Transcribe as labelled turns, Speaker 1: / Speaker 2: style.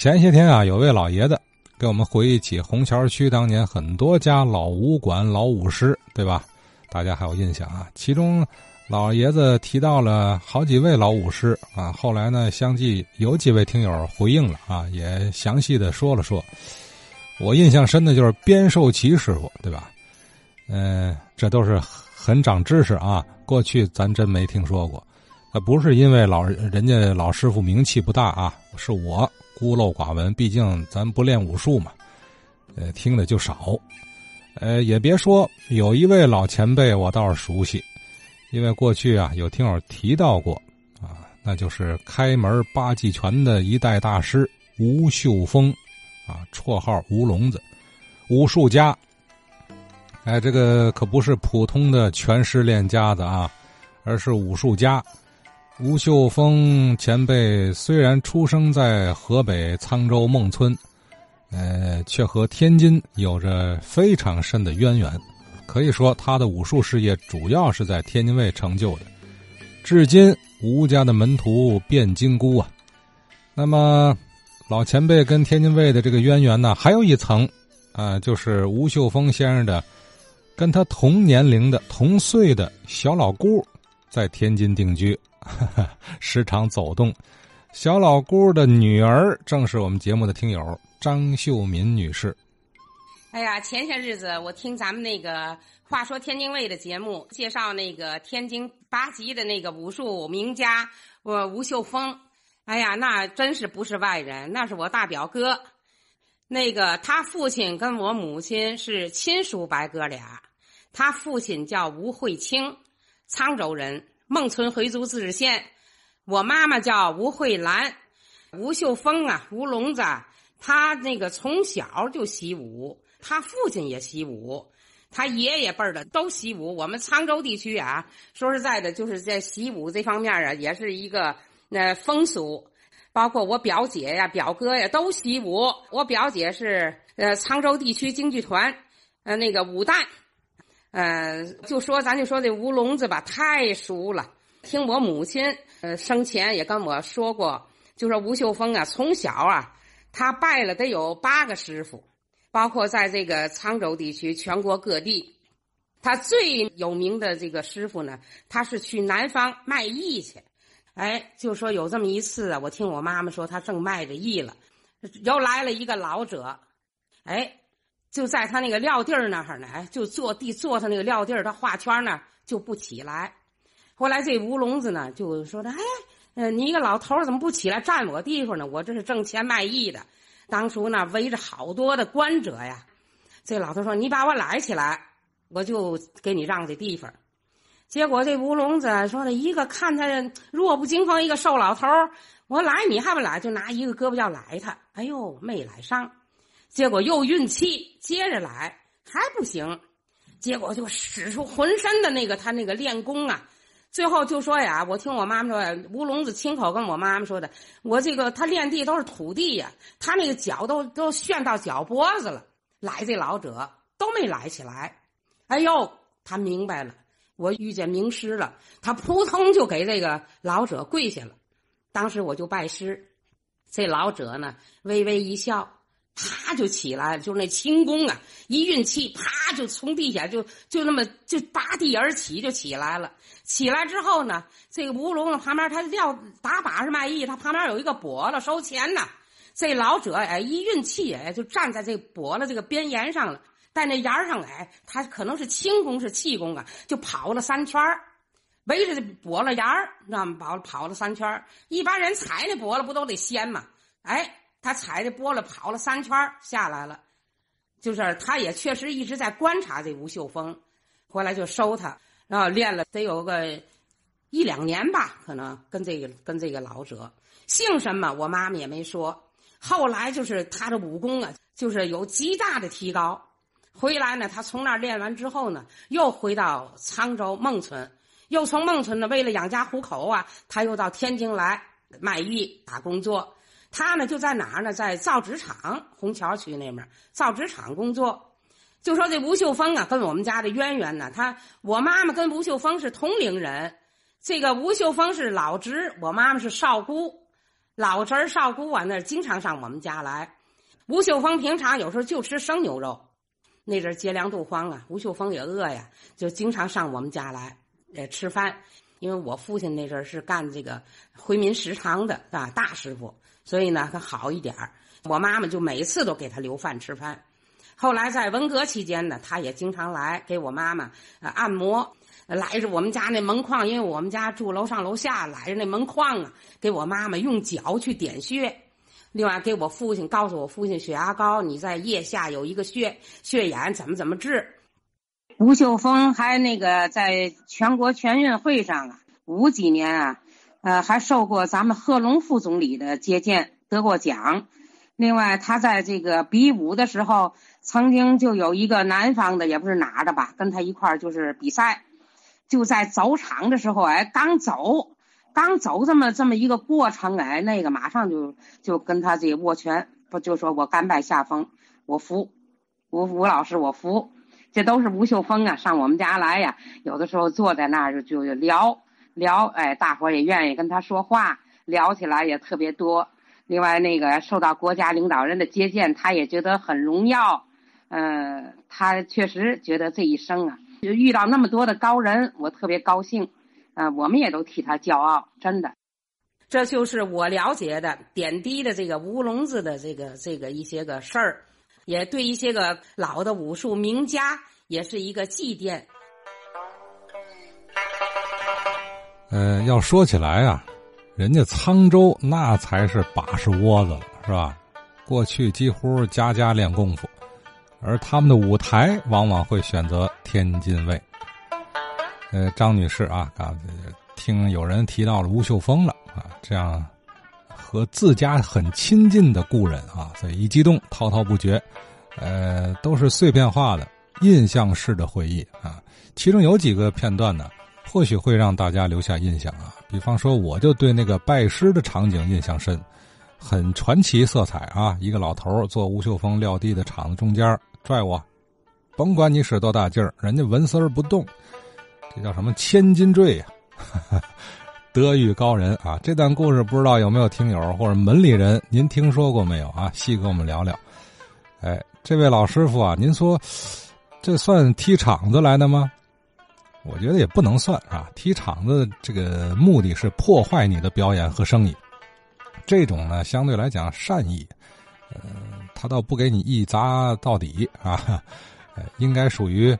Speaker 1: 前些天啊，有位老爷子给我们回忆起红桥区当年很多家老武馆、老武师，对吧？大家还有印象啊？其中老爷子提到了好几位老武师啊。后来呢，相继有几位听友回应了啊，也详细的说了说。我印象深的就是边寿奇师傅，对吧？嗯，这都是很长知识啊。过去咱真没听说过。那不是因为老人家老师傅名气不大啊，是我孤陋寡闻。毕竟咱不练武术嘛，呃，听的就少。呃，也别说有一位老前辈，我倒是熟悉，因为过去啊有听友提到过啊，那就是开门八极拳的一代大师吴秀峰，啊，绰号吴聋子，武术家。哎，这个可不是普通的拳师练家子啊，而是武术家。吴秀峰前辈虽然出生在河北沧州孟村，呃，却和天津有着非常深的渊源。可以说，他的武术事业主要是在天津卫成就的。至今，吴家的门徒遍京姑啊。那么，老前辈跟天津卫的这个渊源呢，还有一层，啊，就是吴秀峰先生的跟他同年龄的、同岁的小老姑，在天津定居。时常走动，小老姑的女儿正是我们节目的听友张秀敏女士。
Speaker 2: 哎呀，前些日子我听咱们那个话说天津卫的节目，介绍那个天津八级的那个武术名家我吴秀峰。哎呀，那真是不是外人，那是我大表哥。那个他父亲跟我母亲是亲叔伯哥俩，他父亲叫吴慧清，沧州人。孟村回族自治县，我妈妈叫吴慧兰，吴秀峰啊，吴聋子，他那个从小就习武，他父亲也习武，他爷爷辈儿的都习武。我们沧州地区啊，说实在的，就是在习武这方面啊，也是一个那风俗。包括我表姐呀、表哥呀都习武。我表姐是呃沧州地区京剧团，呃那个武旦。嗯，就说咱就说这吴聋子吧，太熟了。听我母亲，呃，生前也跟我说过，就说吴秀峰啊，从小啊，他拜了得有八个师傅，包括在这个沧州地区、全国各地，他最有名的这个师傅呢，他是去南方卖艺去。哎，就说有这么一次啊，我听我妈妈说，他正卖着艺了，又来了一个老者，哎。就在他那个撂地儿那儿呢，就坐地坐他那个撂地儿，他画圈呢就不起来。后来这吴聋子呢就说的，哎，呃，你一个老头怎么不起来占我地方呢？我这是挣钱卖艺的。当初呢围着好多的官者呀，这老头说：“你把我揽起来，我就给你让这地方。”结果这吴聋子说的一个看他弱不禁风，一个瘦老头我揽你还不揽，就拿一个胳膊要揽他，哎呦，没揽上。结果又运气，接着来还不行，结果就使出浑身的那个他那个练功啊，最后就说呀，我听我妈妈说，吴龙子亲口跟我妈妈说的，我这个他练地都是土地呀，他那个脚都都旋到脚脖子了，来这老者都没来起来，哎呦，他明白了，我遇见名师了，他扑通就给这个老者跪下了，当时我就拜师，这老者呢微微一笑。啪就起来，就是那轻功啊，一运气，啪就从地下就就那么就拔地而起就起来了。起来之后呢，这个吴龙旁边他撂打把式卖艺，他旁边有一个笸箩收钱呢。这老者哎一运气哎就站在这笸箩这个边沿上了，在那沿上哎他可能是轻功是气功啊，就跑了三圈围着这笸箩沿儿，知道吗？跑跑了三圈一般人踩那笸箩不都得掀吗？哎。他踩着波了跑了三圈下来了，就是他也确实一直在观察这吴秀峰，回来就收他，然后练了得有个一两年吧，可能跟这个跟这个老者姓什么，我妈妈也没说。后来就是他的武功啊，就是有极大的提高。回来呢，他从那儿练完之后呢，又回到沧州孟村，又从孟村呢，为了养家糊口啊，他又到天津来卖艺打工作。他呢就在哪儿呢？在造纸厂，虹桥区那边造纸厂工作。就说这吴秀峰啊，跟我们家的渊源呢，他我妈妈跟吴秀峰是同龄人。这个吴秀峰是老侄，我妈妈是少姑。老侄、少姑啊，那经常上我们家来。吴秀峰平常有时候就吃生牛肉，那阵节粮度荒啊，吴秀峰也饿呀，就经常上我们家来，呃，吃饭。因为我父亲那阵是干这个回民食堂的啊，大师傅，所以呢，他好一点我妈妈就每次都给他留饭吃饭。后来在文革期间呢，他也经常来给我妈妈呃按摩。来着我们家那门框，因为我们家住楼上楼下，来着那门框啊，给我妈妈用脚去点穴。另外，给我父亲告诉我父亲血压高，你在腋下有一个血血眼，怎么怎么治。
Speaker 3: 吴秀峰还那个在全国全运会上啊，五几年啊，呃，还受过咱们贺龙副总理的接见，得过奖。另外，他在这个比武的时候，曾经就有一个南方的，也不是哪的吧，跟他一块儿就是比赛。就在走场的时候，哎，刚走，刚走这么这么一个过程，哎，那个马上就就跟他这握拳，不就说我甘拜下风，我服，吴吴老师我服，这都是吴秀峰啊，上我们家来呀，有的时候坐在那儿就就聊聊，哎，大伙儿也愿意跟他说话，聊起来也特别多。另外，那个受到国家领导人的接见，他也觉得很荣耀，嗯，他确实觉得这一生啊。就遇到那么多的高人，我特别高兴，啊，我们也都替他骄傲，真的。
Speaker 2: 这就是我了解的点滴的这个乌龙子的这个这个一些个事儿，也对一些个老的武术名家也是一个祭奠。
Speaker 1: 呃，要说起来啊，人家沧州那才是把式窝子了，是吧？过去几乎家家练功夫。而他们的舞台往往会选择天津卫。呃，张女士啊，刚才听有人提到了吴秀峰了啊，这样和自家很亲近的故人啊，所以一激动滔滔不绝。呃，都是碎片化的印象式的回忆啊，其中有几个片段呢，或许会让大家留下印象啊。比方说，我就对那个拜师的场景印象深，很传奇色彩啊。一个老头坐吴秀峰撂地的场子中间。拽我，甭管你使多大劲儿，人家纹丝儿不动，这叫什么千斤坠呀？德育高人啊！这段故事不知道有没有听友或者门里人您听说过没有啊？细跟我们聊聊。哎，这位老师傅啊，您说这算踢场子来的吗？我觉得也不能算啊。踢场子这个目的是破坏你的表演和生意，这种呢相对来讲善意，呃。他倒不给你一砸到底啊，应该属于